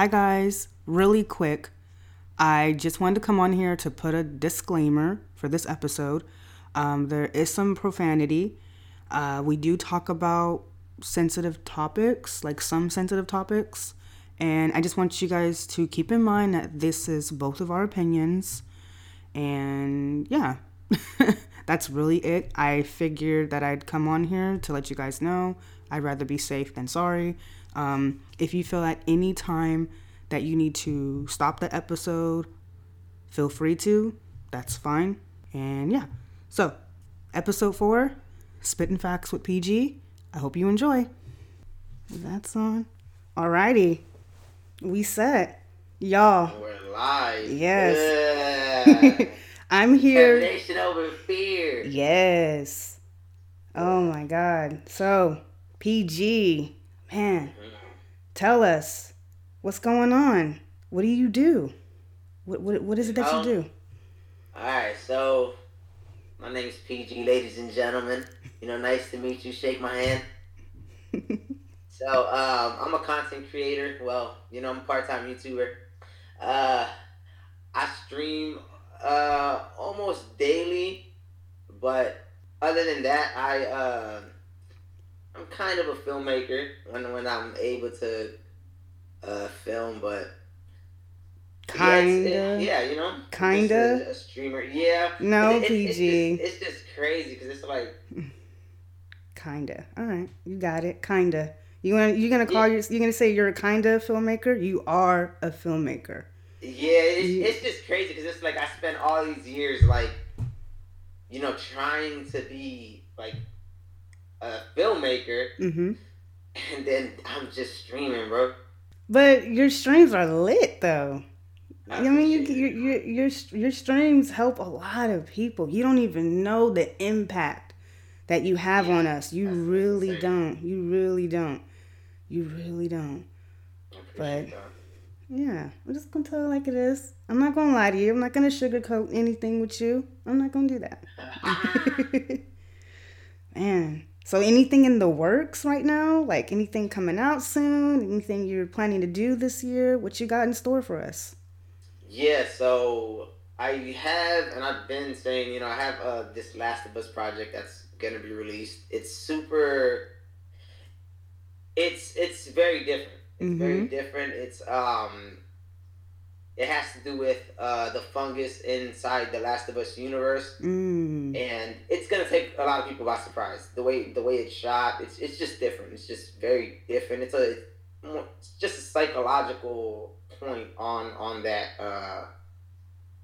Hi, guys. Really quick, I just wanted to come on here to put a disclaimer for this episode. Um, there is some profanity. Uh, we do talk about sensitive topics, like some sensitive topics. And I just want you guys to keep in mind that this is both of our opinions. And yeah, that's really it. I figured that I'd come on here to let you guys know I'd rather be safe than sorry. Um, if you feel at any time that you need to stop the episode, feel free to. That's fine. And yeah. So, episode four, Spitting Facts with PG. I hope you enjoy. That's on. Alrighty. We set. Y'all. We're live. Yes. Yeah. I'm here. Nation over fear. Yes. Oh my God. So, PG, man, tell us what's going on. What do you do? What what, what is it that Um, you do? Alright, so my name is PG, ladies and gentlemen. You know, nice to meet you. Shake my hand. So, um, I'm a content creator. Well, you know, I'm a part-time YouTuber. Uh, I stream uh, almost daily, but other than that, I uh, I'm kind of a filmmaker when when I'm able to uh, film, but yeah, Kinda. yeah, you know, Kinda? A, a streamer, yeah. No, It- it- it's PG. just- It's just, crazy because it's like Kinda. All right, you got it. Kinda. You gonna you gonna call your you gonna say you're a kinda filmmaker? You are a filmmaker. Yeah, it's, You- it's just crazy because it's like I spent all these years like, you know, trying to be like a filmmaker, Mm-hmm. and then I'm just streaming, bro. But your streams are lit though. I I mean, you, appreciate your, your streams help a lot of people. You don't even know the impact that you have on us. You really don't. You really don't. You really don't. But- that. Yeah, I'm just gonna tell it like it is. I'm not gonna lie to you. I'm not gonna sugarcoat anything with you. I'm not gonna do that. Man, so anything in the works right now? Like anything coming out soon? Anything you're planning to do this year? What you got in store for us? Yeah, so I have, and I've been saying, you know, I have uh, this Last of Us project that's gonna be released. It's super. It's it's very different. It's very different. It's um. It has to do with uh, the fungus inside the Last of Us universe, Mm. and it's gonna take a lot of people by surprise. The way the way it's shot, it's it's just different. It's just very different. It's a it's just a psychological point on on that uh,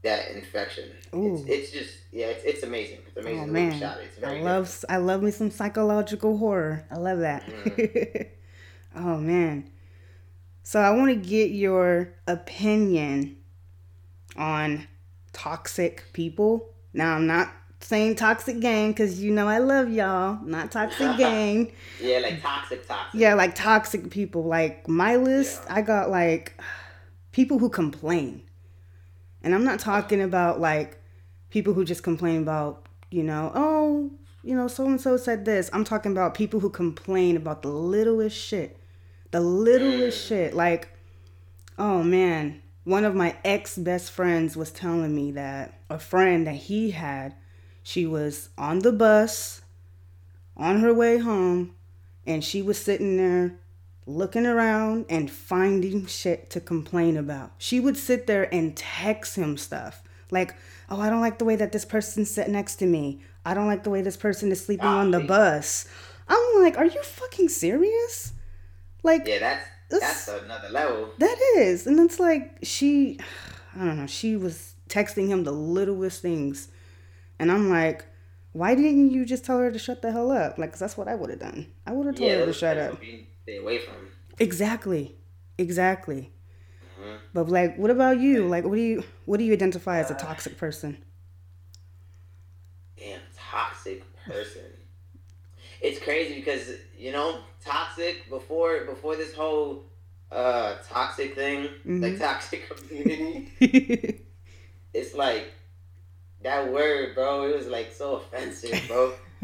that infection. It's, it's just yeah, it's, it's amazing. It's amazing Oh the way you man, shot it. It's I very love I love me some psychological horror. I love that. Mm. oh man. So I want to get your opinion on toxic people. Now I'm not saying toxic gang because you know I love y'all. Not toxic gang. yeah, like toxic, toxic. Yeah, like toxic people. Like my list, Yeah. I got like people who complain. And I'm not talking about like people who just complain about, you know, oh, you know, so and so said this. I'm talking about people who complain about the littlest shit. The littlest shit. Like, oh man, one of my ex best friends was telling me that a friend that he had, she was on the bus on her way home and she was sitting there looking around and finding shit to complain about. She would sit there and text him stuff like, "Oh, I don't like the way that this person sat next to me. I don't like the way this person is sleeping on the bus." I'm like, "Are you fucking serious?" Like Yeah, that's that's another level. that is. And it's like she I don't know, she was texting him the littlest things. And I'm like, why didn't you just tell her to shut the hell up? Like, 'cause that's what I would have done. I would have told Yeah, her to shut up. Stay away from. Exactly. Exactly. Mhm. But like, what about you? Like, what do you what do you identify as a Uh, toxic person? damn toxic person. It's crazy because you know toxic before before this whole uh toxic thing, like Mhm. toxic community. it's like that word, bro. It was like so offensive, bro.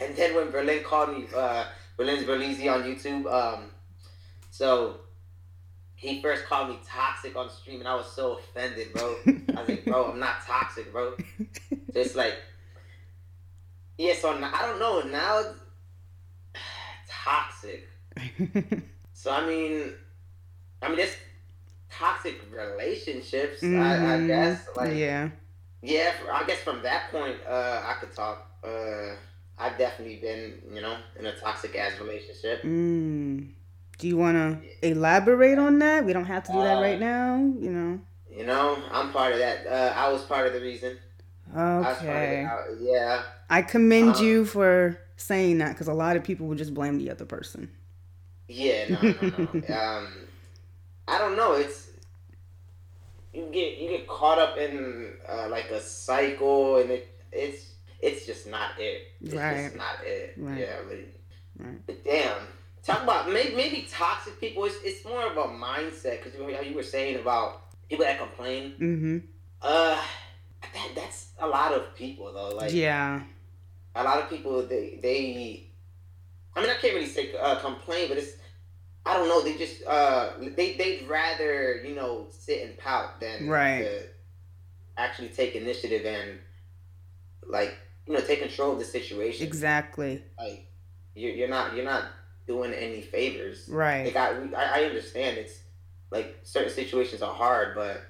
and then when Berlin called me, uh, Berlin's Berlizzi on YouTube. Um, so he first called me toxic on stream, and I was so offended, bro. I was like, bro, I'm not toxic, bro. So it's like, yeah. So I don't know now. Toxic. so I mean, I mean, it's toxic relationships. Mm-hmm. I, I, mm-hmm. guess. Like, yeah. Yeah, I guess from that point, uh, I could talk. Uh, I've definitely been, you know, in a toxic ass relationship. Mm. Do you want to elaborate on that? We don't have to do that right uh, now, you know. You know, I'm part of that. Uh, I was part of the reason. Okay. I yeah. I commend um, you for saying that because a lot of people would just blame the other person. Yeah, no, no, no. um, I don't know. It's you get you get caught up in uh, like a cycle, and it it's it's just not it. It's right. just not it. Right. Yeah, really. Right. But damn, talk about maybe, maybe toxic people. It's, it's more of a mindset because you, you were saying about people that complain. Mm-hmm. Uh, that that's a lot of people though. Like yeah, a lot of people they they. I mean, I can't really say uh, complain, but it's I don't know. They just uh they they'd rather you know sit and pout than right. actually take initiative and like you know take control of the situation. Exactly. Like you're you're not you're not doing any favors. Right. Like I I understand it's like certain situations are hard, but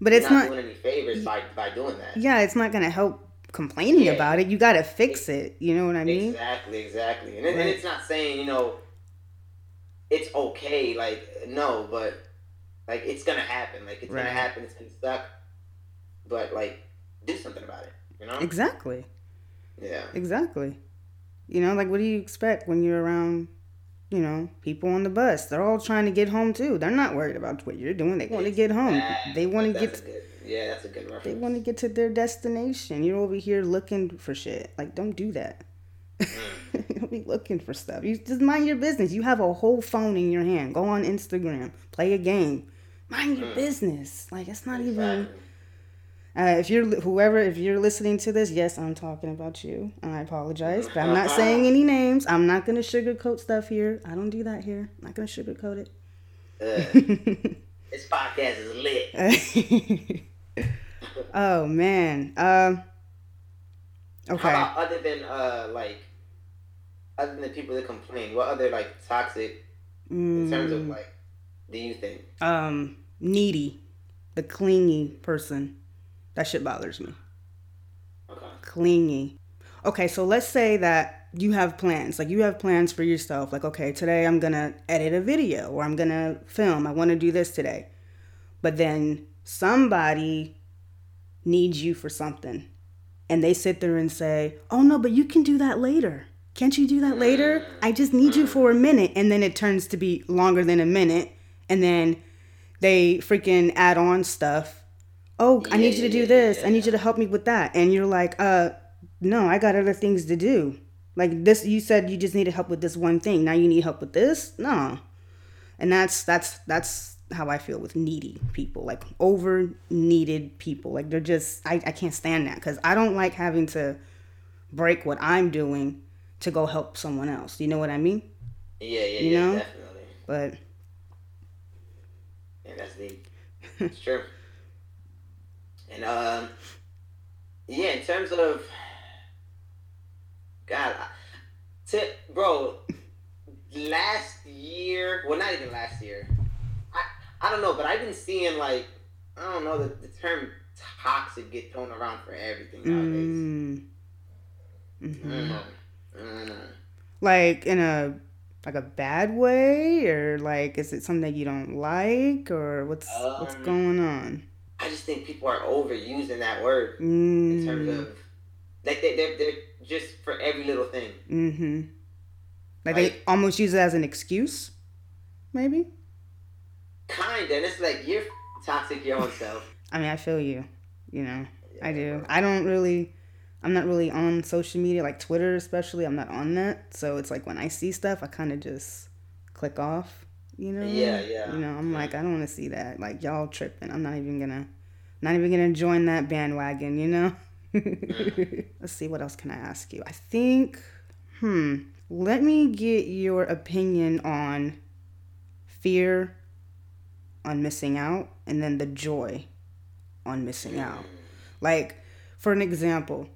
but it's not, not doing any favors by by doing that. Yeah, it's not gonna help complaining yeah. about it. You got to fix it. You know what I mean? Exactly, exactly. And, right. and it's not saying you know it's okay. Like no, but like it's gonna happen. Like it's right. gonna happen. It's gonna suck. But like, do something about it. You know? Exactly. Yeah. Exactly. You know, like what do you expect when you're around you know, people on the bus. They're all trying to get home too. They're not worried about what you're doing. They want to get home. They want to get. Good, yeah, that's a good reference. They want to get to their destination. You're over here looking for shit. Like, don't do that. Mm. don't be looking for stuff. You just mind your business. You have a whole phone in your hand. Go on Instagram. Play a game. Mind your mm. business. Like, it's not exactly. even uh, if you're whoever, if you're listening to this, yes, I'm talking about you. I apologize, but I'm not saying any names. I'm not gonna sugarcoat stuff here. I don't do that here. I'm not gonna sugarcoat it. Uh, this podcast is lit. oh man. Um. Okay. About other than uh like other than the people that complain, what other like toxic mm. in terms of mm. like do you think? Um, needy, the clingy person. That shit bothers me. Okay. Clingy. Okay, so let's say that you have plans. Like you have plans for yourself. Like, okay, today I'm gonna edit a video or I'm gonna film. I wanna do this today. But then somebody needs you for something. And they sit there and say, Oh no, but you can do that later. Can't you do that later? I just need you for a minute. And then it turns to be longer than a minute. And then they freaking add on stuff oh i need you to do this. I need you to help me with that. And you're like uh no i got other things to do. Like this you said you just needed help with this one thing. Now you need help with this? No. And that's that's that's how i feel with needy people like over needed people. Like they're just i, I can't stand that because i don't like having to break what i'm doing to go help someone else. You know what i mean? Yeah yeah you yeah, know? definitely. But yeah that's neat it's true and um, yeah, in terms of God, to bro, last year, well, not even last year. I I don't know, but I've been seeing like I don't know the, the term toxic get thrown around for everything nowadays. Mm. Mm-hmm. Mm-hmm. Like in a like a bad way, or like is it something that you don't like, or what's um, what's going on? I just think people are overusing that word mm. in terms of like they they're, they're just for every little thing. Mm-hmm. Like, like they almost use it as an excuse, maybe. Kinda, and it's like you're toxic your own self. I mean, I feel you. You know, yeah, I do. I don't really. I'm not really on social media, like Twitter especially. I'm not on that, so it's like when I see stuff, I kind of just click off. You know? Yeah, yeah. You know, I'm like, I don't want to see that. Like y'all tripping. I'm not even gonna, not even gonna join that bandwagon. You know? Let's see. What else can I ask you? I think, hmm. Let me get your opinion on fear on missing out and then the joy on missing out. Like, for an example,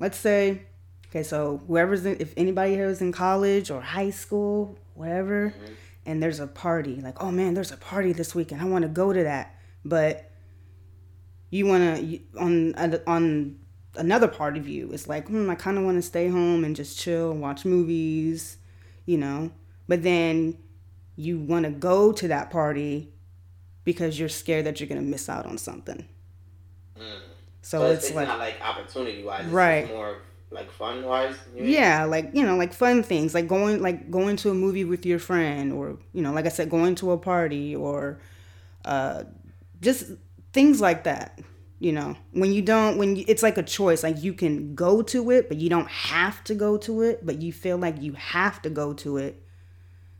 let's say, okay, so whoever's in, if anybody here is in college or high school, whatever, mm-hmm. And there's a party, like, oh man, there's a party this weekend. I want to go to that. But you want to, on, on another part of you, it's like, hmm, I kind of want to stay home and just chill and watch movies, you know? But then you want to go to that party because you're scared that you're going to miss out on something. Mm. So, so, it's, it's like not like opportunity wise, right? More like fun wise. Yeah, like you know, like fun things, like going like going to a movie with your friend, or you know, like I said, going to a party, or uh, just things like that. You know, when you don't, when you, it's like a choice, like you can go to it, but you don't have to go to it, but you feel like you have to go to it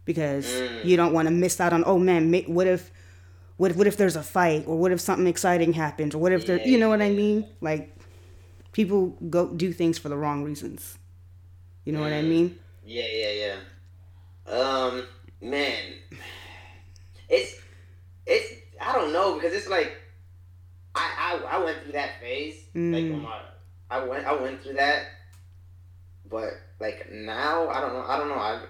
because mm. you don't want to miss out on. Oh man, what if what if, what if there's a fight or what if something exciting happens or what if there you know what I mean? Like people go do things for the wrong reasons. You know mm. what I mm. mean? Yeah, yeah, yeah. Um, man, it's it's I don't know because it's like I I, I went through that phase mm. like my, I went I went through that, but like now I don't know I don't know I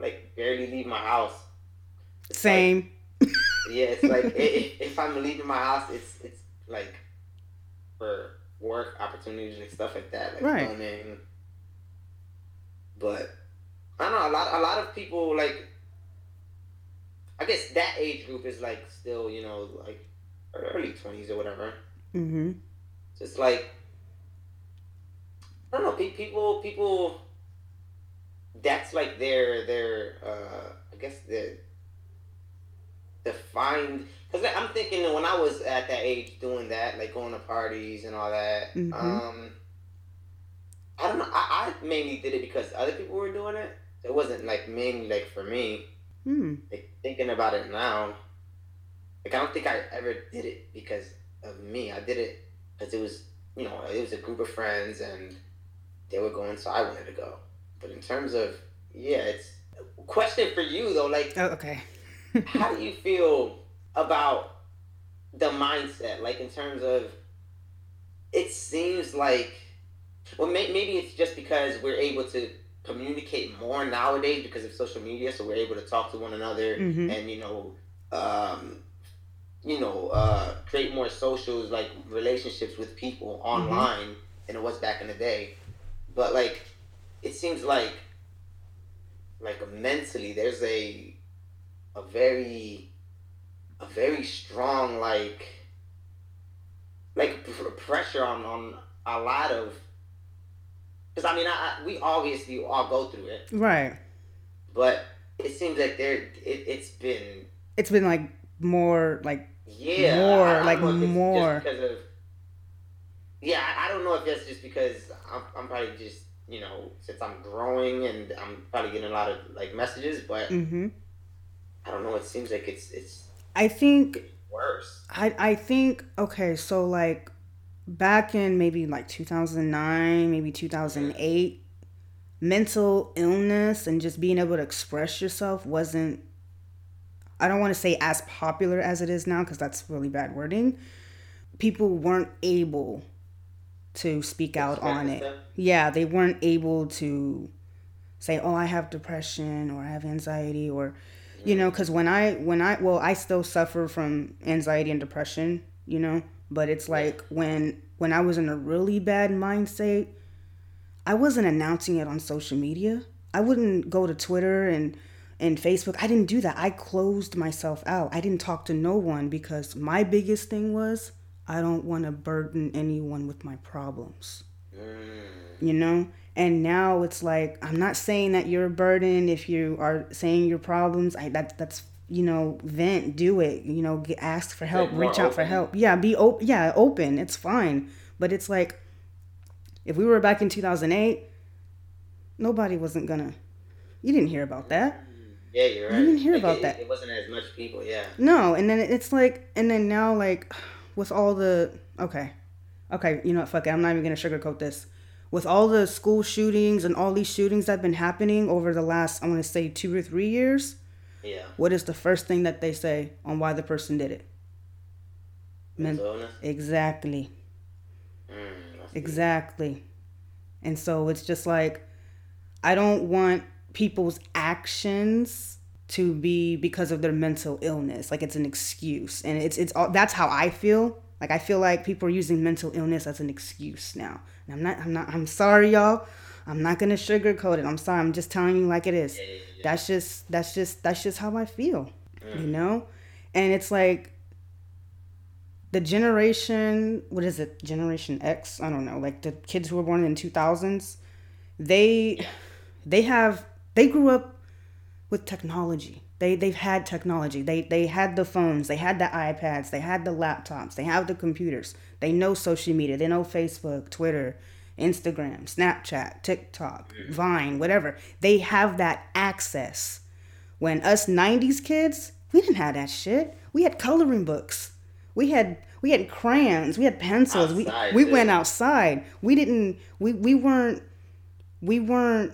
like barely leave my house. It's Same. Like, yeah, it's like if, if I'm leaving my house, it's it's like for work opportunities and stuff like that, like right. But I don't know a lot. A lot of people like. I guess that age group is like still, you know, like early twenties or whatever. Mm-hmm. Just like I don't know, people, people. That's like their their. uh I guess their defined because I'm thinking that when I was at that age doing that, like going to parties and all that. Mm-hmm. Um, I don't know. I, I mainly did it because other people were doing it. It wasn't like mainly like for me. Mm. Like thinking about it now, like I don't think I ever did it because of me. I did it because it was you know it was a group of friends and they were going, so I wanted to go. But in terms of yeah, it's question for you though. Like oh, okay how do you feel about the mindset? Like in terms of, it seems like, well, may, maybe it's just because we're able to communicate more nowadays because of social media, so we're able to talk to one another mm-hmm. and you know, um, you know, uh, create more socials like relationships with people mm-hmm. online mm-hmm. than it was back in the day. But like, it seems like, like mentally, there's a a very a very strong like like pressure on on a lot of because I mean I, I, we obviously all go through it right but it seems like there it, it's been it's been like more like yeah more I like more because of yeah I, don't know if that's just because I'm, I'm probably just you know since I'm growing and I'm probably getting a lot of like messages but mm-hmm I don't know. It seems like it's it's. I think worse. I I think okay. So like back in maybe like 2009, maybe 2008, mental illness and just being able to express yourself wasn't. I don't want to say as popular as it is now because that's really bad wording. People weren't able to speak out on it. Yeah, they weren't able to say, "Oh, I have depression or I have anxiety or you know because when i when i well i still suffer from anxiety and depression you know but it's like when when i was in a really bad mindset i wasn't announcing it on social media. I wouldn't go to twitter and and facebook. I didn't do that. I closed myself out. I didn't talk to no one because my biggest thing was i don't want to burden anyone with my problems. Mm. you know and now it's like i'm not saying that you're a burden. If you are saying your problems i that that's you know vent do it you know get, ask for help reach out open. for help. Yeah be open yeah open. It's fine. But it's like if we were back in 2008 nobody wasn't gonna you didn't hear about that. Yeah you're right. you didn't hear like about it, that. it wasn't as much people yeah. No and then it's like and then now like with all the okay okay you know what fuck it i'm not even gonna sugarcoat this with all the school shootings and all these shootings that have been happening over the last, I want to say, two or three years, Yeah. What is the first thing that they say on why the person did it? Mental illness. Exactly. Mm. Exactly. And so it's just like I don't want people's actions to be because of their mental illness. Like it's an excuse. And it's it's all that's how I feel. Like I feel like people are using mental illness as an excuse now. And I'm not I'm not I'm sorry y'all. I'm not gonna sugarcoat it. I'm sorry. I'm just telling you like it is. Yeah, yeah, yeah. That's just that's just that's just how I feel. Mm. You know? And it's like the generation what is it generation x i don't know like the kids who were born in 2000s they they have they grew up with technology they they've had technology. They they had the phones they had the ipads they had the laptops they have the computers. They know social media they know facebook twitter instagram snapchat tiktok vine whatever. They have that access. When us 90s kids we didn't have that shit. We had coloring books. We had we had crayons we had pencils. Outside, we we too. went outside. We didn't we we weren't we weren't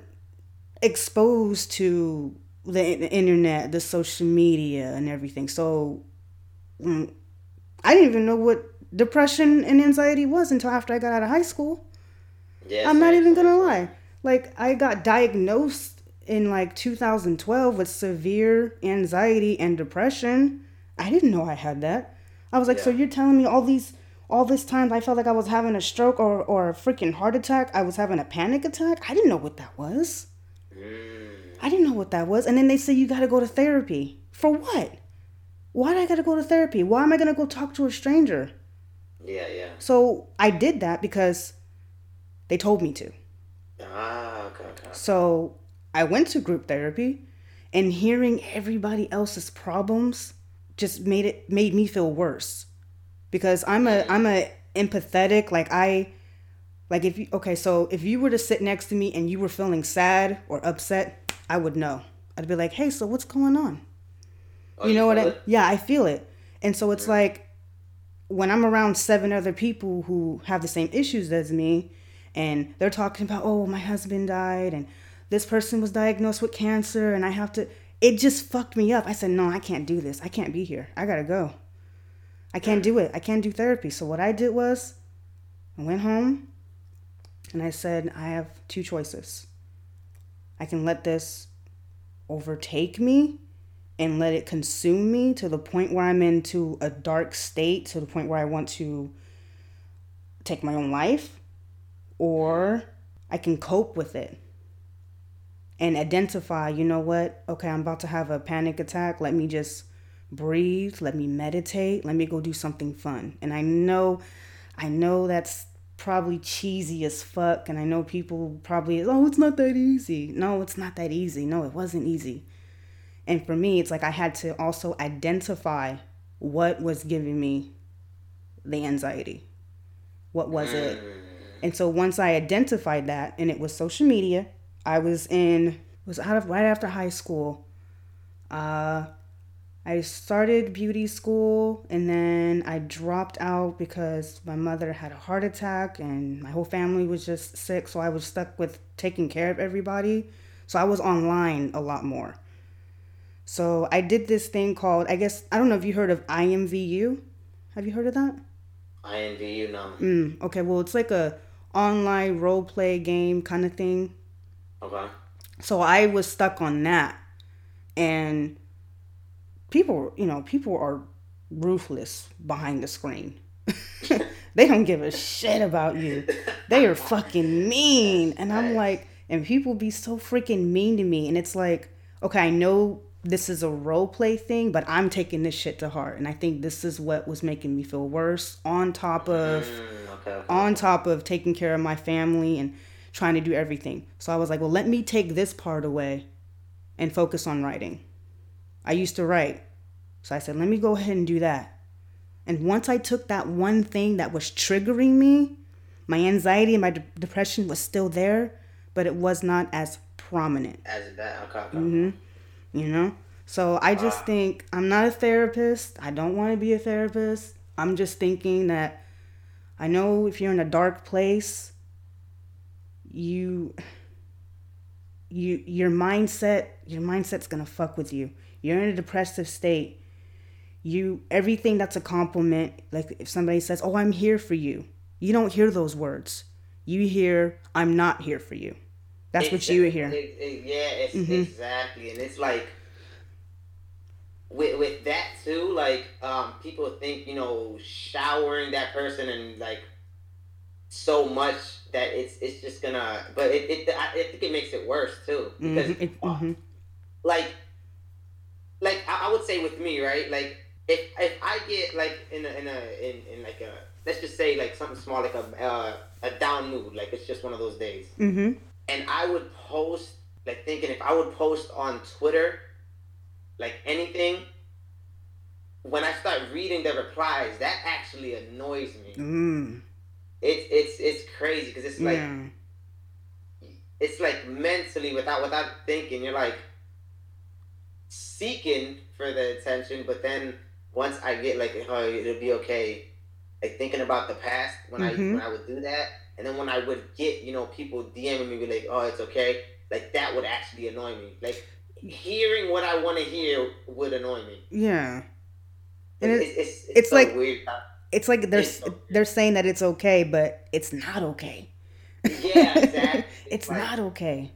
exposed to the, the internet the social media and everything so mm, i didn't even know what depression and anxiety was until after i got out of high school Yeah, I'm not even gonna lie. Like I got diagnosed in like 2012 with severe anxiety and depression. I didn't know I had that. I was like, so you're telling me all these all this time I felt like I was having a stroke or or a freaking heart attack. I was having a panic attack. I didn't know what that was. I didn't know what that was. And then they say you got to go to therapy. For what? Why do I got to go to therapy? Why am I going to go talk to a stranger? yeah, yeah. So I did that because they told me to. Ah, okay, okay. So I went to group therapy and hearing everybody else's problems just made it made me feel worse. Because I'm a I'm a empathetic like I like if you okay, so if you were to sit next to me and you were feeling sad or upset, I would know. I'd be like, "Hey, so what's going on?" Oh, you know what I it? Yeah, I feel it. And so it's like when I'm around seven other people who have the same issues as me and they're talking about, "Oh, my husband died and this person was diagnosed with cancer and I have to it just fucked me up. I said, "No, I can't do this. I can't be here. I got to go. I can't do it. I can't do therapy." So what I did was I went home and I said, "I have two choices. I can let this overtake me and let it consume me to the point where I'm into a dark state, to the point where I want to take my own life, or I can cope with it and identify, you know what? Okay, I'm about to have a panic attack. Let me just breathe, let me meditate, let me go do something fun. And I know I know that's probably cheesy as fuck and I know people probably oh, it's not that easy. No, it's not that easy. No, it wasn't easy. And for me, it's like I had to also identify what was giving me the anxiety. What was it? And so once I identified that, and it was social media, I was in was out of right after high school. Uh, I started beauty school, and then I dropped out because my mother had a heart attack, and my whole family was just sick. So I was stuck with taking care of everybody. So I was online a lot more. So I did this thing called I guess I don't know if you heard of IMVU. Have you heard of that? IMVU, no. Mm, okay, well it's like a online role play game kind of thing. Okay. So I was stuck on that. And people, you know, people are ruthless behind the screen. they don't give a shit about you. They are fucking mean. And I'm like, and people be so freaking mean to me. And it's like, okay, I know this is a role play thing, but I'm taking this shit to heart. And I think this is what was making me feel worse on top of Mm, okay, okay. on top of taking care of my family and trying to do everything. So I was like, well, let me take this part away and focus on writing. I used to write. So I said, let me go ahead and do that. And once I took that one thing that was triggering me, my anxiety and my de- depression was still there, but it was not as prominent As that, okay. Mm-hmm. you know so i just think i'm not a therapist i don't want to be a therapist i'm just thinking that i know if you're in a dark place you you your mindset your mindset's gonna fuck with you you're in a depressive state, you everything that's a compliment, like if somebody says, "Oh, I'm here for you," you don't hear those words. You hear, "I'm not here for you." That's what you hear. it- it- yeah, it's Mhm. exactly, and it's like with with that too. Like um, people think you know showering that person and like so much that it's it's just gonna. But it, it I, I think it makes it worse too because Mhm, it- uh, mhm. like like I, I would say with me right like if if I get like in a in a in, in like a let's just say like something small like a uh, a down mood like it's just one of those days Mhm. and I would post like thinking if I would post on Twitter like anything when I start reading the replies that actually annoys me Mm. It's it's it's crazy because it's like yeah. it's like mentally without without thinking you're like seeking for the attention but then once i get like oh it'll be okay like thinking about the past when i Mhm. when i would do that and then when i would get you know people dming me be like oh it's okay like that would actually annoy me like hearing what i want to hear would annoy me Yeah. And it's, it- it's, it's, it's so like- weird It's like they're It's they're saying that it's okay, but it's not okay. yeah exactly It's like- not okay.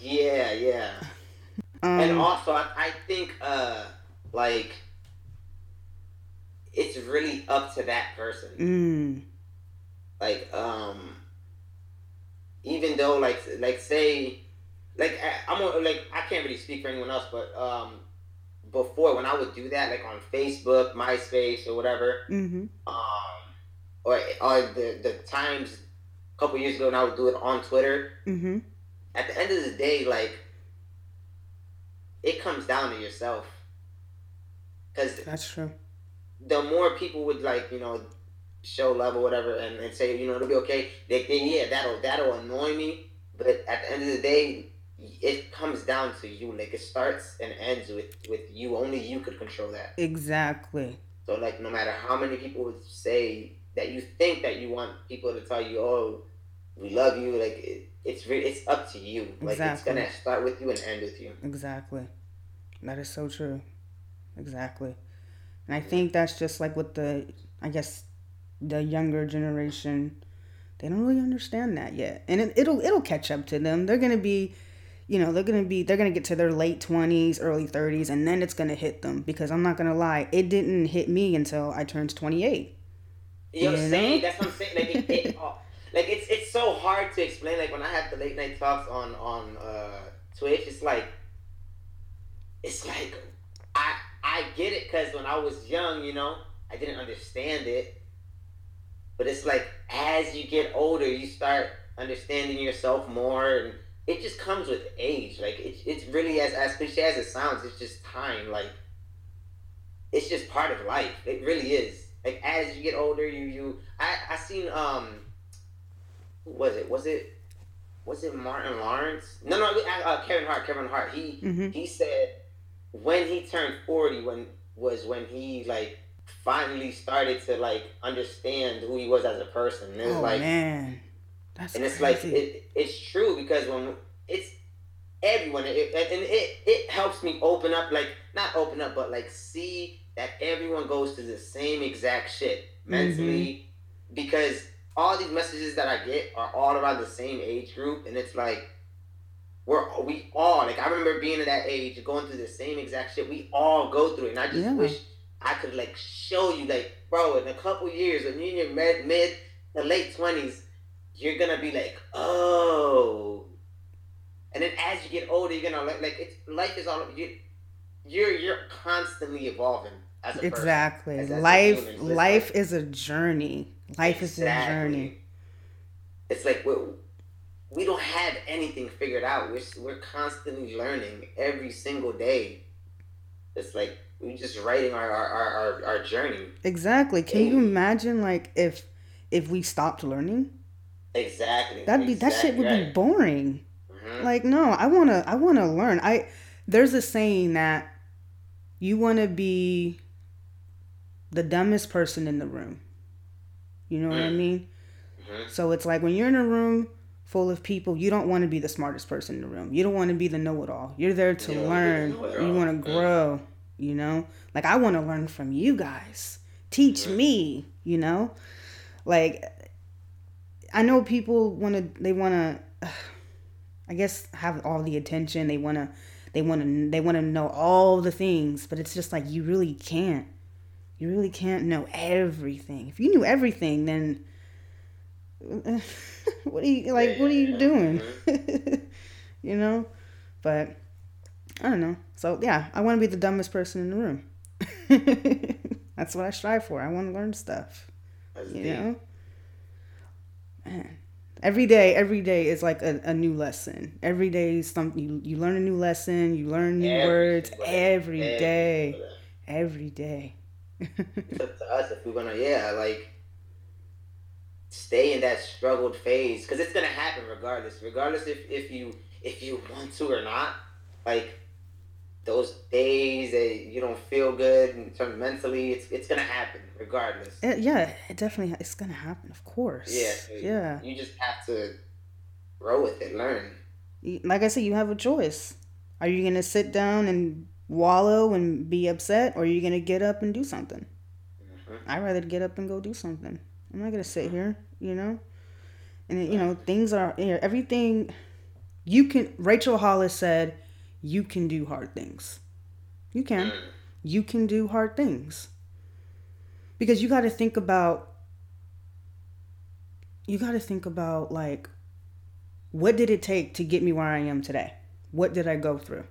yeah yeah and Um, also I, I think uh like it's really up to that person mm, like um even though like like say like I, i'm a- like i can't really speak for anyone else but um before when i would do that like on facebook myspace or whatever hmm um or or the the times a couple years ago and i would do it on twitter hmm at the end of the day, like it comes down to yourself. Because That's true. the more people would like, you know, show love or whatever, and, and say, you know, it'll be okay. They, they yeah, that'll that'll annoy me. But at the end of the day, it comes down to you. Like it starts and ends with with you. Only you could control that. Exactly. So like, no matter how many people would say that you think that you want people to tell you, oh, we love you, like it, it's re- it's up to you. Like it's gonna start with you and end with you. Exactly. That is so true. Exactly. And I think that's just like with the, I guess, the younger generation. They don't really understand that yet, and it, it'll it'll catch up to them. They're gonna be, you know, they're gonna be they're gonna get to their late twenties, early thirties, and then it's gonna hit them. Because I'm not gonna lie, it didn't hit me until I turned 28. You know what I'm saying? That's what I'm saying. Like, it, it, uh, like it's it's so hard to explain. Like when I have the late night talks on on uh, Twitch, it's like it's like I I get it because when I was young, you know, I didn't understand it. But it's like as you get older, you start understanding yourself more, and it just comes with age. Like it's it's really as as cliche as it sounds, it's just time. Like it's just part of life. It really is. Like as you get older, you you I I seen um who was it was it was it Martin Lawrence? No, no, uh, Kevin Hart. Kevin Hart. He Mm-hmm. he said when he turned forty, when was when he like finally started to like understand who he was as a person. And it's Oh like man, that's and it's crazy. like it, it's true because when it's everyone it, and it it helps me open up like not open up but like see that everyone goes through the same exact shit mentally mm-hmm. because all these messages that I get are all around the same age group and it's like we're we all like I remember being at that age going through the same exact shit we all go through it and I just Yeah. wish I could like show you like bro in a couple years when you're in your mid mid the late twenties you're gonna be like, oh. And then as you get older, you're gonna like, like it's life is all you. You're you're constantly evolving as a person. exactly As- as a life life like- is a journey life is a journey It's like we we don't have anything figured out. We're we're constantly learning every single day. It's like we're just writing our our, our, our, our journey. exactly can you imagine like if if we stopped learning Exactly. that'd be that shit would be boring right. Mhm. like no i want to i want to learn i there's a saying that you want to be the dumbest person in the room you know what i Mm. mean Mhm. so it's like when you're in a room full of people, you don't want to be the smartest person in the room. You don't want to be the know-it-all. You're there to You learn. You want to grow. You know, like I want to learn from you guys. Teach me. You know, like I know people want to. They want to. I guess have all the attention. They want to. They want to. They want to know all the things, but it's just like you really can't. You really can't know everything. If you knew everything, then what are you like? What are you doing? you know, but I don't know. So yeah, I want to be the dumbest person in the room. That's what I strive for. I want to learn stuff. That's You deep. know, man. Every day, every day is like a, a new lesson. Every day is something you, you learn a new lesson. You learn new Every words single every day. day. Every day. It's up to us if we're gonna, yeah, like stay in that struggled phase because it's gonna happen regardless. Regardless if if you if you want to or not, like those days that you don't feel good in terms mentally, it's it's gonna happen regardless. Uh, yeah, it definitely it's gonna happen. Of course. Yeah, so Yeah. You just have to grow with it, learn. Like I said, you have a choice. Are you gonna sit down and wallow and be upset, or are you gonna get up and do something? Mhm. I'd rather get up and go do something. I'm not gonna sit here, you know. And you know, things are you know, everything. You can. Rachel Hollis said, "You can do hard things. You can. Mm. You can do hard things." Because you got to think about. You got to think about like, what did it take to get me where I am today? What did I go through?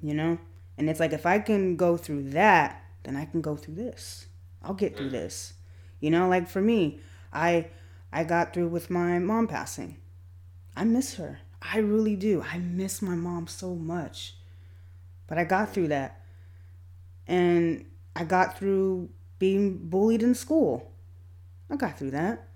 You know, and it's like if I can go through that, then I can go through this. I'll get through this. You know, like for me, I I got through with my mom passing. I miss her. I really do. I miss my mom so much. But I got through that. And I got through being bullied in school. I got through that.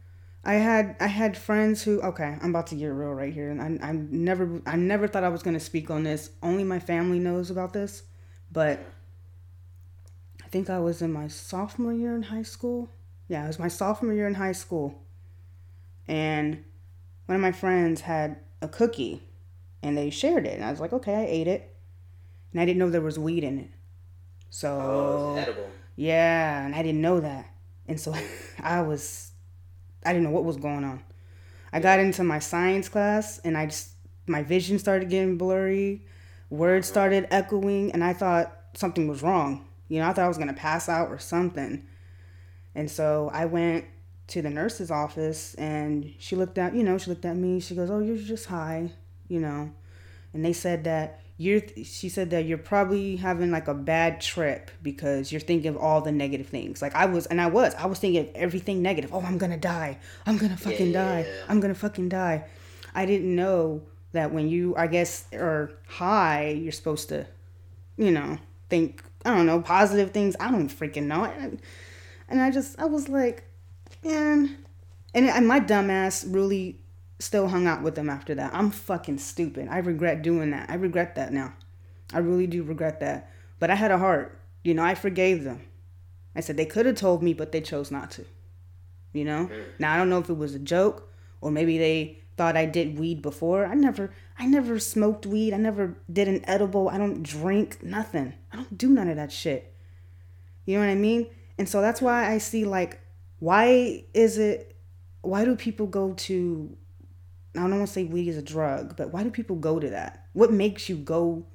I had I had friends who okay, I'm about to get real right here, and I I never I never thought I was gonna speak on this. Only my family knows about this, but I think I was in my sophomore year in high school. Yeah, it was my sophomore year in high school, and one of my friends had a cookie, and they shared it, and I was like, okay, I ate it, and I didn't know there was weed in it, so Oh, edible. yeah, and I didn't know that. And so I was I didn't know what was going on. I got into my science class and I just my vision started getting blurry, words started echoing and I thought something was wrong. You know, I thought I was going to pass out or something. And so I went to the nurse's office and she looked at, you know, she looked at me. She goes, "Oh, you're just high," you know. And they said that you're she said that you're probably having like a bad trip because you're thinking of all the negative things. Like i was and i was i was thinking of everything negative. Oh i'm gonna die. I'm gonna fucking die. i'm gonna fucking die. I didn't know that when you i guess are high you're supposed to you know think i don't know positive things. I don't freaking know. And, and i just i was like man and, and my dumbass really still hung out with them after that. I'm fucking stupid. I regret doing that. I regret that now. I really do regret that. But I had a heart. You know, I forgave them. I said they could have told me, but they chose not to. You know? Now I don't know if it was a joke or maybe they thought I did weed before. I never I never smoked weed. I never did an edible. I don't drink nothing. I don't do none of that shit. You know what I mean? And so that's why I see like why is it why do people go to I don't want to say weed is a drug, but why do people go to that? What makes you go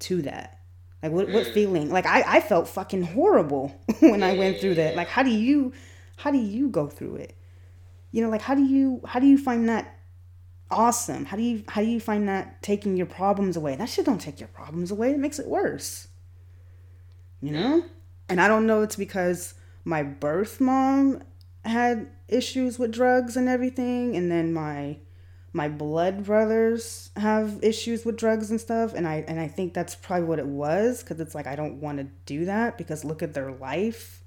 to that? Like what what mm. feeling? Like I, I felt fucking horrible when I went through that. Like how do you how do you go through it? You know, like how do you how do you find that awesome? How do you how do you find that taking your problems away? That shit don't take your problems away. It makes it worse. You know? And I don't know it's because my birth mom had issues with drugs and everything and then my my blood brothers have issues with drugs and stuff and i and i think that's probably what it was because it's like i don't want to do that because look at their life.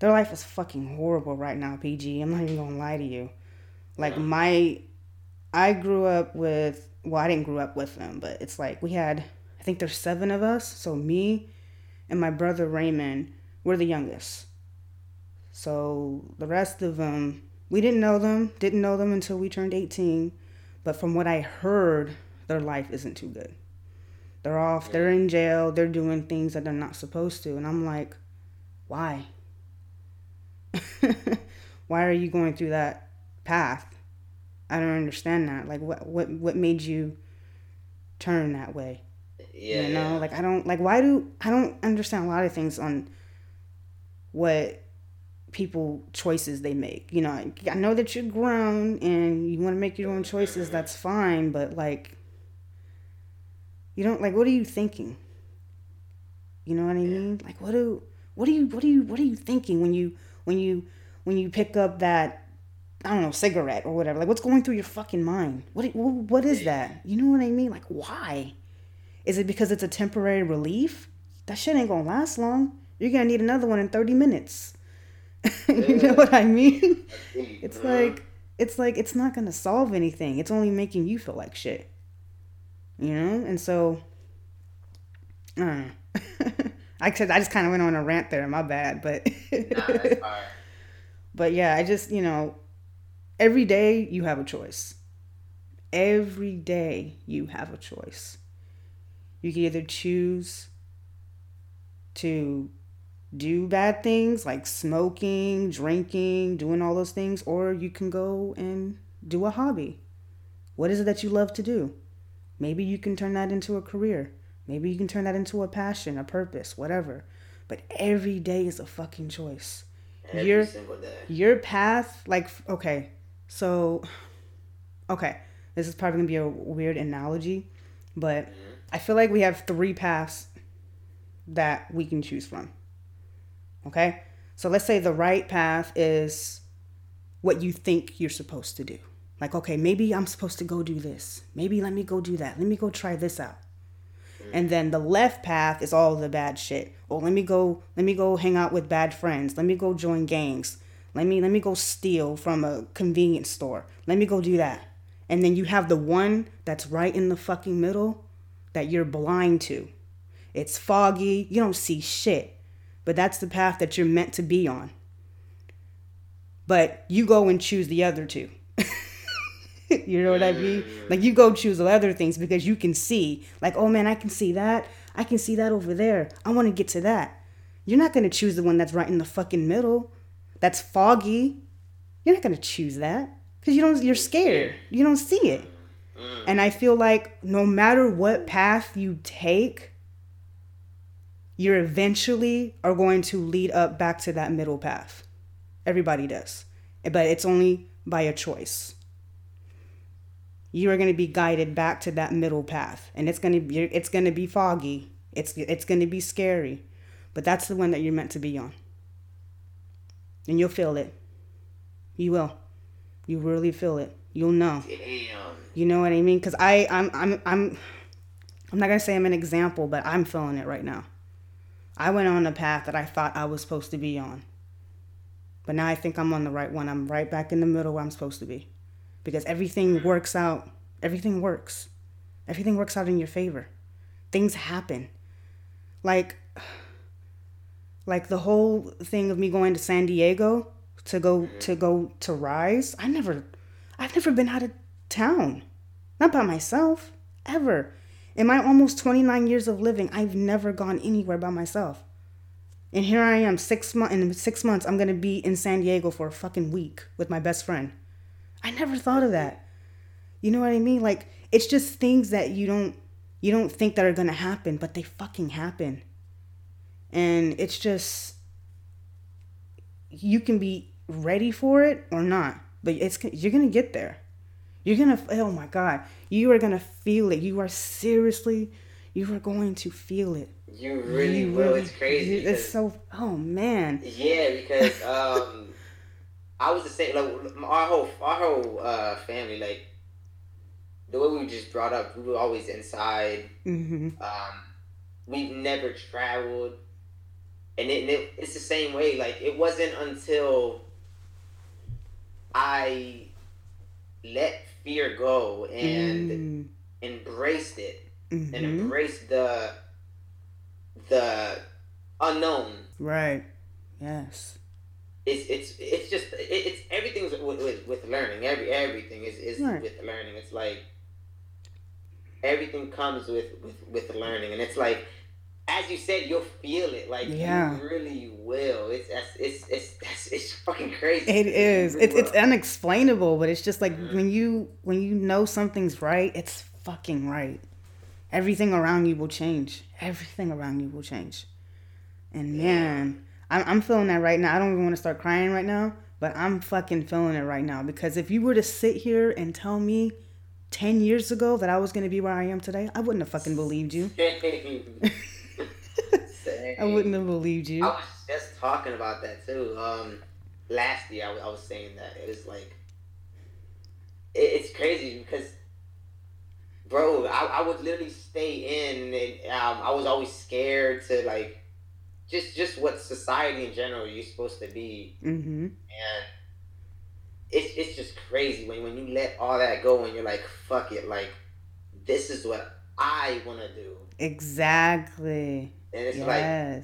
Their life is fucking horrible right now pg i'm not even gonna lie to you. Like my i grew up with well i didn't grow up with them but it's like we had i think there's seven of us so me and my brother raymond we're the youngest so the rest of them We didn't know them, didn't know them until we turned 18. But from what I heard, their life isn't too good. They're off, they're in jail, they're doing things that they're not supposed to. And I'm like, why? why are you going through that path? I don't understand that. Like what what what made you turn that way? Yeah. you know, yeah. like I don't like why do I don't understand a lot of things on what people choices they make. You know, I I know that you're grown and you want to make your own choices. That's fine, but like you don't like what are you thinking? You know what I mean? Like what do what are you what are you what are you thinking when you when you when you pick up that I don't know cigarette or whatever? Like what's going through your fucking mind? What what is that? You know what I mean? Like why? Is it because it's a temporary relief? That shit ain't gonna last long. You're gonna need another one in 30 minutes. you know what I mean? It's like it's like it's not gonna solve anything. It's only making you feel like shit. You know? And so I don't know. I said I just kinda went on a rant there, my bad, but Nah, but yeah, I just, you know, every day you have a choice. Every day you have a choice. You can either choose to do bad things like smoking, drinking, doing all those things, or you can go and do a hobby. What is it that you love to do? Maybe you can turn that into a career. Maybe you can turn that into a passion, a purpose, whatever. But every day is a fucking choice Every day. your path like okay so okay this is probably gonna be a weird analogy but mm-hmm. i feel like we have three paths that we can choose from okay so let's say the right path is what you think you're supposed to do like okay maybe i'm supposed to go do this maybe let me go do that let me go try this out and then the left path is all the bad shit. Oh, let me go let me go hang out with bad friends. Let me go join gangs. Let me let me go steal from a convenience store. Let me go do that. And then you have the one that's right in the fucking middle that you're blind to. It's foggy, you don't see shit. But that's the path that you're meant to be on. But you go and choose the other two. you know what I mean? Like you go choose the other things because you can see, like, oh man, I can see that. I can see that over there. I want to get to that. You're not gonna choose the one that's right in the fucking middle. That's foggy. You're not gonna choose that because you don't. You're scared. You don't see it. Mm. And I feel like no matter what path you take, you're eventually are going to lead up back to that middle path. Everybody does. But it's only by a choice. You are going to be guided back to that middle path and it's going to be it's going to be foggy. It's it's going to be scary. But that's the one that you're meant to be on. And you'll feel it. You will. You really feel it. You'll know. Damn. You know what I mean? Cuz I I'm I'm I'm I'm not going to say I'm an example, but I'm feeling it right now. I went on a path that I thought I was supposed to be on. But now I think I'm on the right one. I'm right back in the middle where I'm supposed to be. Because everything works out. Everything works. Everything works out in your favor. Things happen. Like like the whole thing of me going to San Diego to go to go to Rise. I never I've never been out of town. Not by myself ever. In my almost 29 years of living, I've never gone anywhere by myself. And here I am, six months. In six months, I'm gonna be in San Diego for a fucking week with my best friend. I never thought of that. You know what I mean? Like it's just things that you don't you don't think that are gonna happen, but they fucking happen. And it's just you can be ready for it or not, but it's you're gonna get there. You're gonna oh my god, you are gonna feel it. You are seriously, you are going to feel it. You really You will. really- It's crazy. It's because- so oh man. Yeah, because um, I was the same. Like our whole our whole uh, family, like the way we were just brought up, we were always inside. hmm Um, we've never traveled, and it, and it it's the same way. Like it wasn't until I let fear go and embraced it and hmm embraced the the unknown. Right. Yes. it's it's it's just it's everything's with, with, with learning. Every everything is is Right. with learning. It's like everything comes with with with learning, and it's like as you said, you'll feel it. Like Yeah. you really will. It's it's it's that's, it's fucking crazy. It is. It's it's unexplainable, but it's just like Mhm. when you when you know something's right, it's fucking right. Everything around you will change. Everything around you will change. And man, I'm I'm feeling that right now. I don't even want to start crying right now, but I'm fucking feeling it right now because if you were to sit here and tell me 10 years ago that I was going to be where I am today, I wouldn't have fucking believed you. Same. I wouldn't have believed you. I was just talking about that too. Um, last year I, was- I was saying that it was like, it, it's crazy because, bro, I, I would literally stay in, and um, I was always scared to like, just just what society in general you're supposed to be, Mhm. and it's it's just crazy when when you let all that go and you're like, fuck it, like, this is what I want to do. Exactly. And it's Yes.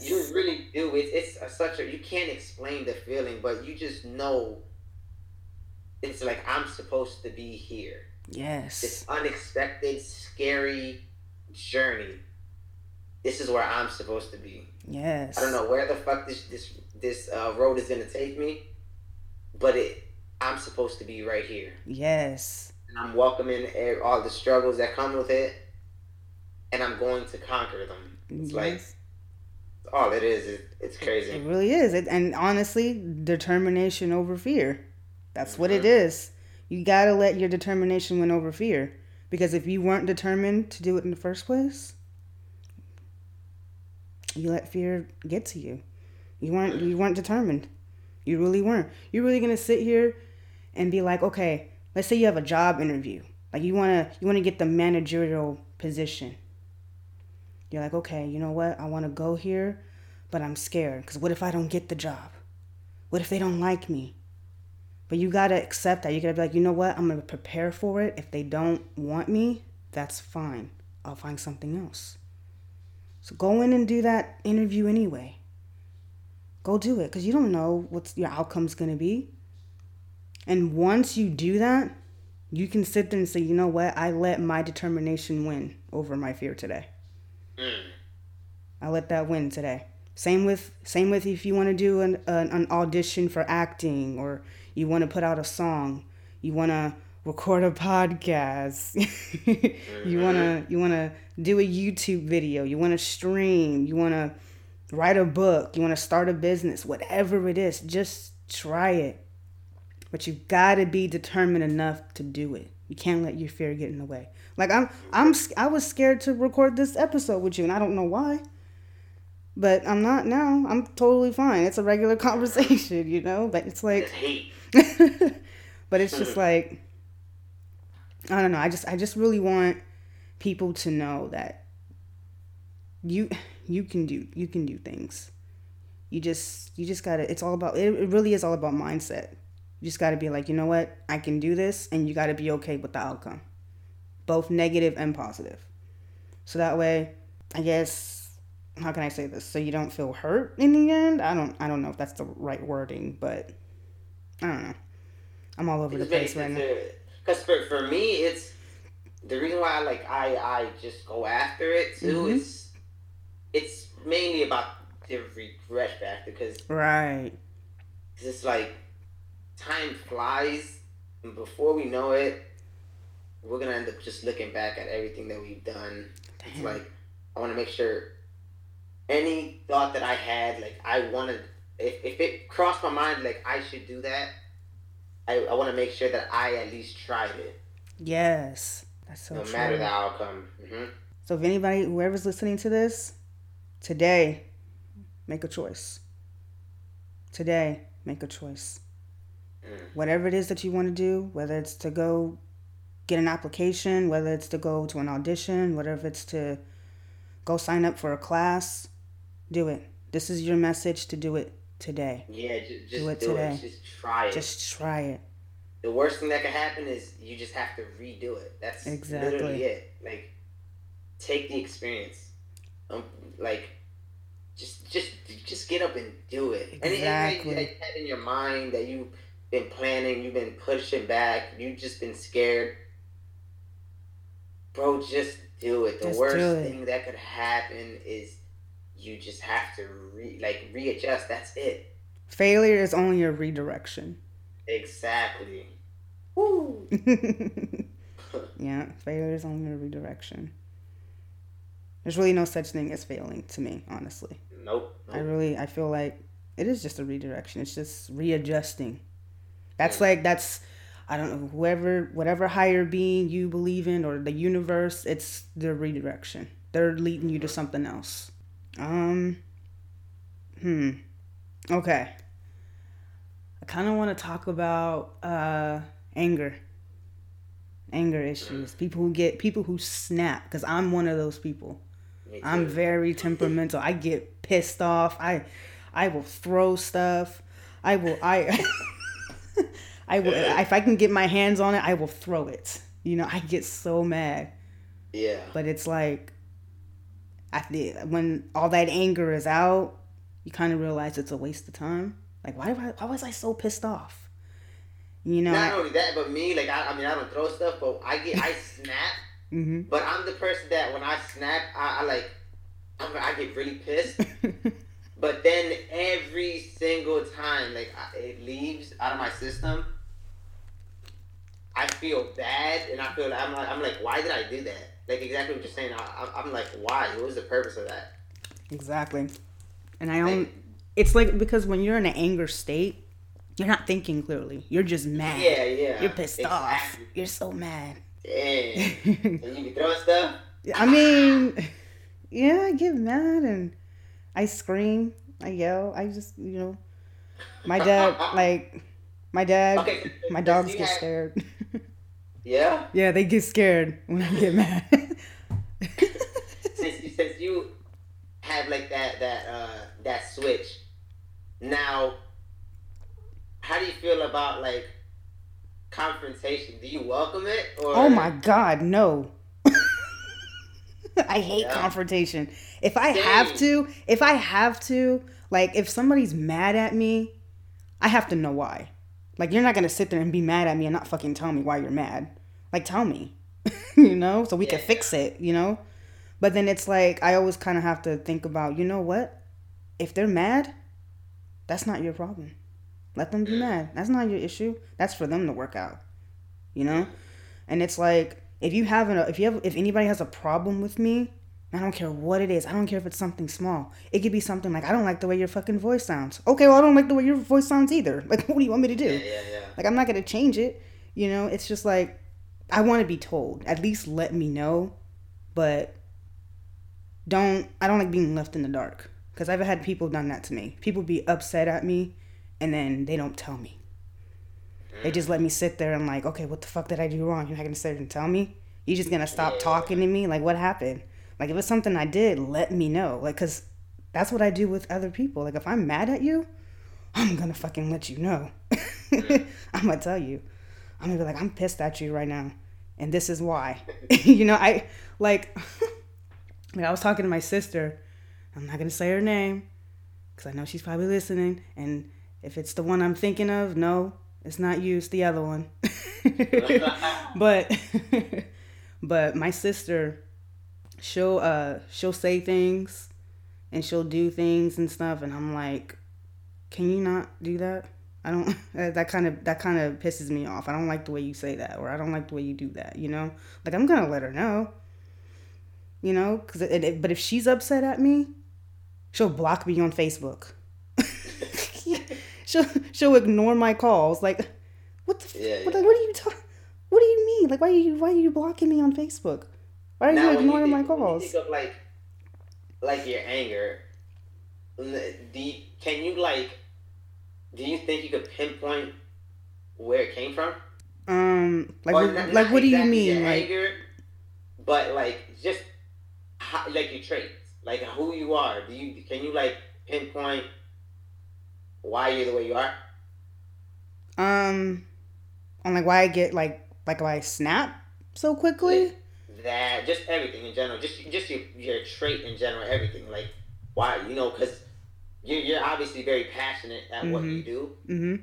like you really do. It's it's a, such a you can't explain the feeling, but you just know. It's like I'm supposed to be here. Yes. This unexpected, scary journey. This is where I'm supposed to be. Yes. I don't know where the fuck this this this uh, road is gonna take me, but it I'm supposed to be right here, Yes. and I'm welcoming all the struggles that come with it, and I'm going to conquer them. It's like Yes. All it is. It, it's crazy. It really is. It, and honestly, determination over fear. That's what it Mhm. is. You got to let your determination win over fear. Because if you weren't determined to do it in the first place, you let fear get to you. You weren't you weren't determined. You really weren't. You're really going to sit here and be like, "Okay, let's say you have a job interview. Like you want to you want to get the managerial position. You're like, "Okay, you know what? I want to go here, but I'm scared cuz what if I don't get the job? What if they don't like me?" But you got to accept that. You got to be like, "You know what? I'm going to prepare for it. If they don't want me, that's fine. I'll find something else." So go in and do that interview anyway. Go do it because you don't know what your outcome's going to be. And once you do that, you can sit there and say, you know what? I let my determination win over my fear today. Mm. I let that win today. Same with same with if you want to do an, an an audition for acting or you want to put out a song, you want to record a podcast, you want to you want to do a YouTube video, you want to stream, you want to write a book, you want to start a business, whatever it is, just try it. But you got to be determined enough to do it. You can't let your fear get in the way. Like I'm I'm I was scared to record this episode with you and I don't know why. But I'm not now. I'm totally fine. It's a regular conversation, you know? But it's like but it's just like I don't know. I just I just really want people to know that you you can do you can do things. You just you just gotta. It's all about. It really is all about mindset. You just gotta be like, you know what, I can do this, and you gotta be okay with the outcome, both negative and positive. So that way, I guess how can I say this? So you don't feel hurt in the end. I don't. I don't know if that's the right wording, but I don't know. I'm all over the place right now. Because for, for me, it's the reason why I like I I just go after it too. Mhm. It's it's mainly about the regret factor because Right. it's like time flies, and before we know it, we're gonna end up just looking back at everything that we've done. It's like I want to make sure any thought that I had, like I wanted, if, if it crossed my mind, like I should do that, I, I want to make sure that I at least tried it, Yes. That's so no true. matter the outcome. hmm So if anybody, whoever's listening to this, today, make a choice. Today, make a choice. Mm. Whatever it is that you want to do, whether it's to go get an application, whether it's to go to an audition, whatever it's to go sign up for a class, do it. This is your message to do it today. Yeah, just, just Do do, it it, today. Just try it. Just try it. the worst thing that can happen is you just have to redo it. That's Exactly. literally it. Like, take the experience. Um, like, just just just get up and do it. Exactly. Anything that you had in your mind that you've been planning, you've been pushing back, you've just been scared. Bro, just do it. The just worst thing that could happen is you just have to re like readjust. That's it. Failure is only a redirection. Exactly. Woo. yeah, failure is only a redirection. There's really no such thing as failing to me, honestly. Nope. nope. I really I feel like it is just a redirection. It's just readjusting. That's mm. like that's I don't know whoever whatever higher being you believe in or the universe. It's the redirection. They're leading you to something else. Um. Hmm. Okay. I kind of want to talk about uh, anger. Anger issues. People who get people who snap because I'm one of those people. I'm very temperamental. I get pissed off. I I will throw stuff. I will I I will if I can get my hands on it, I will throw it. You know, I get so mad. Yeah. But it's like I when all that anger is out, you kind of realize it's a waste of time. Like why I, why was I so pissed off? You know. Not I, only that, but me like I, I mean I don't throw stuff, but I get I snap. mm-hmm. But I'm the person that when I snap, I, I like I'm, I get really pissed. but then every single time like it leaves out of my system, I feel bad and I feel like I'm like I'm like why did I do that? like exactly what you're saying. I, am like, why? What was the purpose of that? Exactly. And I don't. It's like because when you're in an anger state, you're not thinking clearly. You're just mad. Yeah, yeah. You're pissed exactly. off. You're so mad. Damn. and you be throwing stuff. I mean, yeah, I get mad and I scream. I yell. I just, you know, my dad, like, my dad, okay, my dogs get have, scared. Yeah. Yeah, they get scared when I get mad. since you since you have like that that uh that switch, now how do you feel about like confrontation? Do you welcome it or Oh my god, no. I hate yeah. confrontation. If I have to, if I have to, like if somebody's mad at me, I have to know why. Like you're not gonna sit there and be mad at me and not fucking tell me why you're mad. Like tell me. you know, so we yeah. can fix it, you know? But then it's like I always kind of have to think about, you know what? If they're mad, that's not your problem. Let them be mad. That's not your issue. That's for them to work out. You know? And it's like if you have a if you have if anybody has a problem with me, I don't care what it is. I don't care if it's something small. It could be something like I don't like the way your fucking voice sounds. Okay, well I don't like the way your voice sounds either. Like what do you want me to do? Yeah, yeah, yeah. Like I'm not gonna change it. You know, it's just like I want to be told. At least let me know, but don't. I don't like being left in the dark because I've had people done that to me. People be upset at me, and then they don't tell me. They just let me sit there and like, okay, what the fuck did I do wrong? You're not gonna sit there and tell me. You just gonna stop talking to me? Like, what happened? Like, if it's something I did, let me know. Like, cause that's what I do with other people. Like, if I'm mad at you, I'm gonna fucking let you know. I'm gonna tell you. I'm gonna be like, I'm pissed at you right now, and this is why. you know, I like, like I was talking to my sister. I'm not gonna say her name because I know she's probably listening, and if it's the one I'm thinking of, no, it's not you. It's the other one. but, but my sister, she'll uh she'll say things, and she'll do things and stuff, and I'm like, can you not do that? I don't that kind of that kind of pisses me off. I don't like the way you say that or I don't like the way you do that, you know? Like I'm going to let her know. You know, cuz but if she's upset at me, she'll block me on Facebook. She'll she'll ignore my calls like what the yeah, what, yeah. what are you talking What do you mean? Like why are you why are you blocking me on Facebook? Why are now, you ignoring you think, my calls? Think of like like your anger, do you, can you like do you think you could pinpoint where it came from? Um, like, what, not, like, what do you mean, like, anger, but like, just how, like your traits, like who you are. Do you can you like pinpoint why you're the way you are? Um, on like why I get like like why I snap so quickly. That just everything in general, just just your your trait in general, everything like why you know because you're, you're obviously very passionate at mm-hmm. what you do mm-hmm.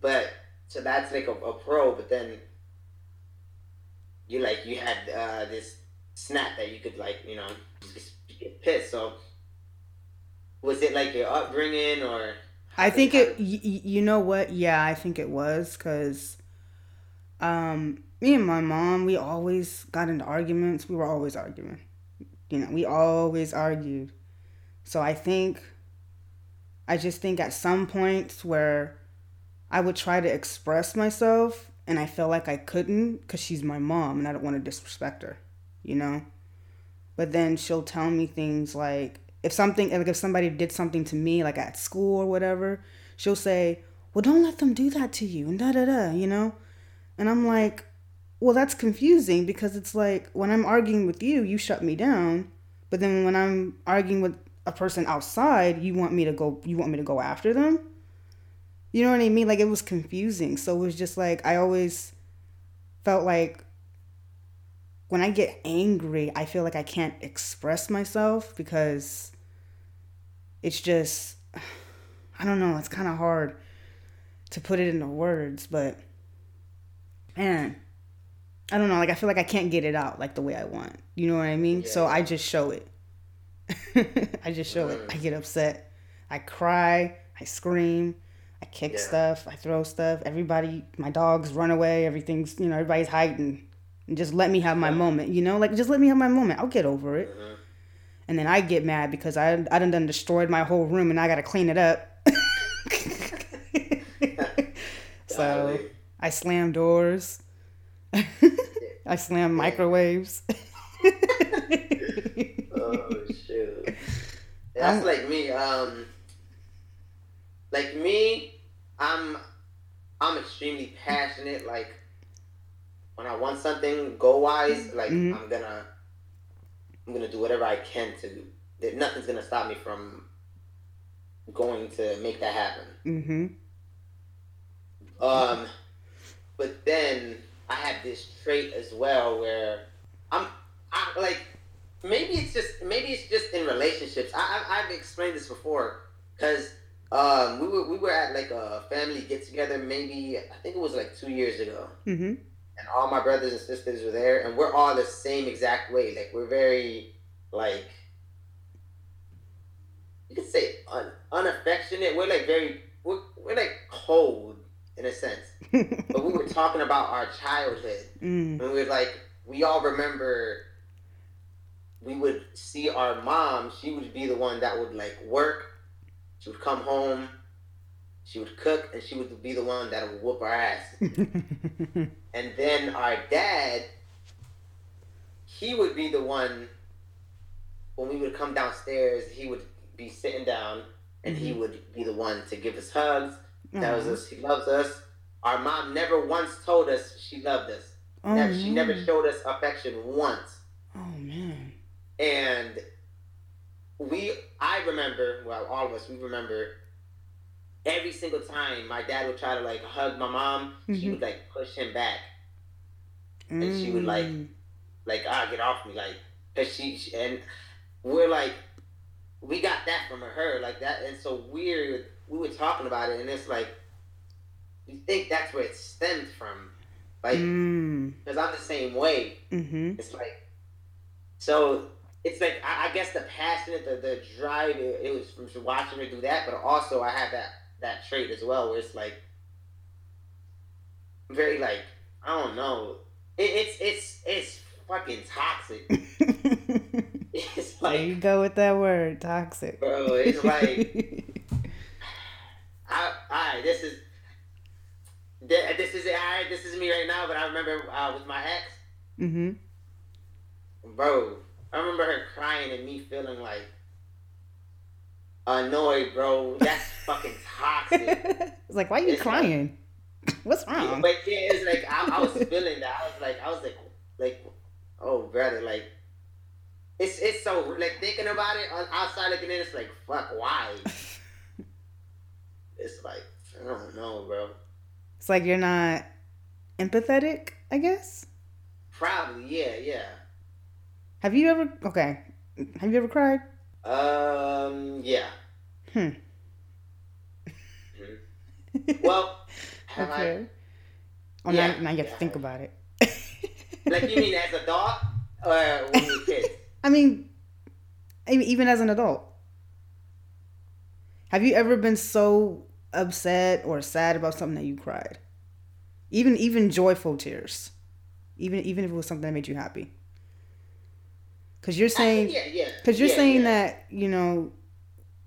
but so that's like a, a, pro but then you like you had uh, this snap that you could like you know just get pissed so was it like your upbringing or i think it y- you know what? Yeah i think it was because um me and my mom we always got into arguments. We were always arguing. You know we always argued. So i think i just think at some points where i would try to express myself and i felt like i couldn't because she's my mom and i don't want to disrespect her you know? But then she'll tell me things like if something like if somebody did something to me like at school or whatever she'll say well don't let them do that to you and da da da you know? And i'm like well that's confusing because it's like when i'm arguing with you you shut me down but then when i'm arguing with a person outside you want me to go you want me to go after them? You know what i mean? Like it was confusing. So it was just like i always felt like when I get angry, I feel like I can't express myself because it's just, I don't know, it's kind of hard to put it into words, but man, I don't know, like I feel like I can't get it out like the way I want. You know what I mean? Yeah. So I just show it. I just show it. I get upset. I cry. I scream. I kick yeah. stuff. I throw stuff. Everybody, my dogs run away. Everything's, you know, everybody's hiding and just let me have my moment, you know? Like, just let me have my moment. I'll get over it. Mm-hmm. And then I get mad because I, I done, done destroyed my whole room and I got to clean it up. so I slam doors. I slam microwaves. oh, shoot. That's like me. Um, like me, I'm I'm extremely passionate. Like when I want something go wise, like mm-hmm. I'm gonna I'm gonna do whatever I can to. That nothing's gonna stop me from going to make that happen. Mm-hmm. Um, but then I have this trait as well where I'm I like maybe it's just maybe it's just in relationships. I, I have explained this before because um we were we were at like a family get together maybe I think it was like two years ago. Mm-hmm and all my brothers and sisters were there, and we're all the same exact way. Like we're very like you could say un- unaffectionate. We're like very we're, we're like cold in a sense. but we were talking about our childhood, mm. and we were like we all remember. We would see our mom. She would be the one that would like work. She would come home she would cook and she would be the one that would whoop our ass. and then our dad, he would be the one when we would come downstairs, he would be sitting down and mm-hmm. he would be the one to give us hugs, mm-hmm. tells us he loves us. Our mom never once told us she loved us. Oh, never, she never showed us affection once. Oh man. And we I remember, well all of us, we remember every single time my dad would try to like hug my mom, mm-hmm. she would like push him back, mm. and she would like, mm. like ah get off me like, cause she, she and we're like, we got that from her like that, and so weird. We were talking about it, and it's like, you think that's where it stemmed from, like, because mm. I'm the same way. Mm-hmm. It's like, so it's like I, I, guess the passion, the the drive, it, it was from watching her do that, but also I have that that trait as well, where it's like very like I don't know. It, it's it's it's fucking toxic. it's like there you go with that word, toxic. Bro, it's like I, I this is this is I this is me right now, but I remember uh, with my ex. Mm-hmm. Bro, I remember her crying and me feeling like annoyed, bro. That's fucking toxic. it's like, why are you it's crying? Like, What's wrong? But yeah, it's like I, I was feeling that. I was like, I was like, like, oh brother, like, it's it's so like thinking about it on outside looking in, it's like, fuck, why? it's like I don't know, bro. It's like you're not empathetic, I guess. Probably, yeah, yeah. Have you ever? Okay, have you ever cried? Um, yeah. Hmm. hmm. Well, okay. I, oh, yeah, now, now you have to think about it. like you mean as a dog or when you kids? I mean, even as an adult. Have you ever been so upset or sad about something that you cried? Even even joyful tears. Even even if it was something that made you happy. Cause you're saying, yeah, yeah, cause you're yeah, saying that you know,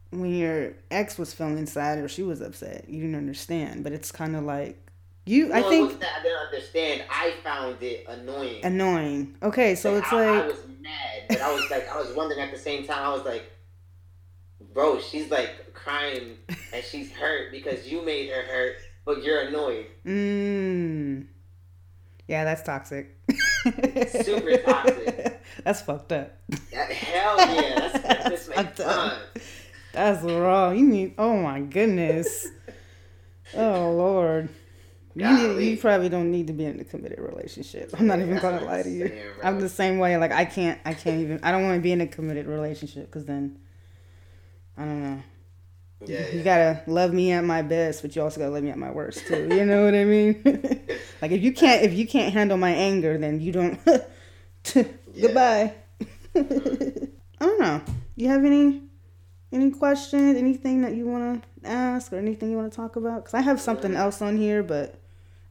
when your ex was feeling sad or she was upset, you didn't understand. But it's kind of like you. No, I think I didn't understand. I found it annoying. Annoying. Okay, so like, it's I, like I was mad, but I was like, I was wondering at the same time. I was like, bro, she's like crying and she's hurt because you made her hurt, but you're annoyed. Mmm. Yeah, that's toxic. Super toxic. That's fucked up. hell yeah, that's, that's, that's fun. That's wrong. You mean? Oh my goodness. oh lord. You, need, you probably don't need to be in a committed relationship. I'm not even gonna lie to you. Saying, I'm the same way. Like I can't. I can't even. I don't want to be in a committed relationship because then, I don't know. Yeah, you yeah. gotta love me at my best, but you also gotta love me at my worst too. You know what I mean? like if you can't if you can't handle my anger, then you don't. Goodbye. I don't know. You have any any questions? Anything that you want to ask or anything you want to talk about? Because I have something else on here, but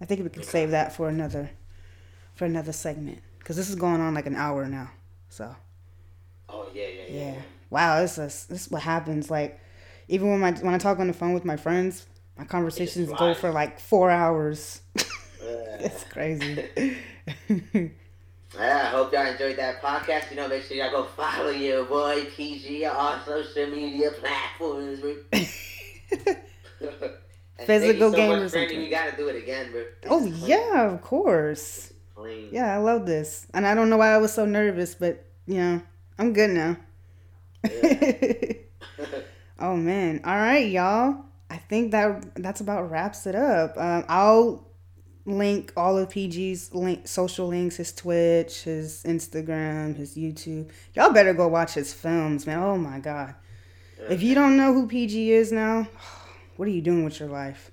I think we can save that for another for another segment. Because this is going on like an hour now. So. Oh yeah, yeah, yeah. Yeah. Wow, this is this is what happens. Like, even when my when I talk on the phone with my friends, my conversations go for like four hours. it's crazy. Yeah, I hope y'all enjoyed that podcast. You know, make sure y'all go follow your boy PG on all social media platforms. Physical so gamers. Much, Brandon, you gotta do it again, bro. Oh yeah, of course. Yeah, I love this, and I don't know why I was so nervous, but you know, I'm good now. Yeah. oh man! All right, y'all. I think that that's about wraps it up. Um, I'll link all of PG's link social links, his Twitch, his Instagram, his YouTube. Y'all better go watch his films, man. Oh my god. If you don't know who PG is now, what are you doing with your life?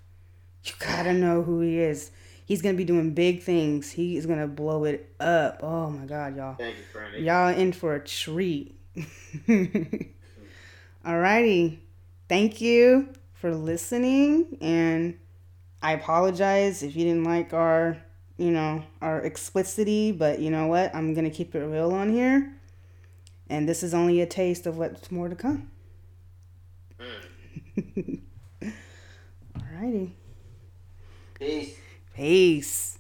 You gotta know who he is. He's gonna be doing big things. He is gonna blow it up. Oh my god, y'all. Thank you. Y'all in for a treat. Alrighty. Thank you for listening and I apologize if you didn't like our, you know, our explicitity, but you know what? I'm going to keep it real on here. And this is only a taste of what's more to come. Mm. Alrighty. Peace. Peace.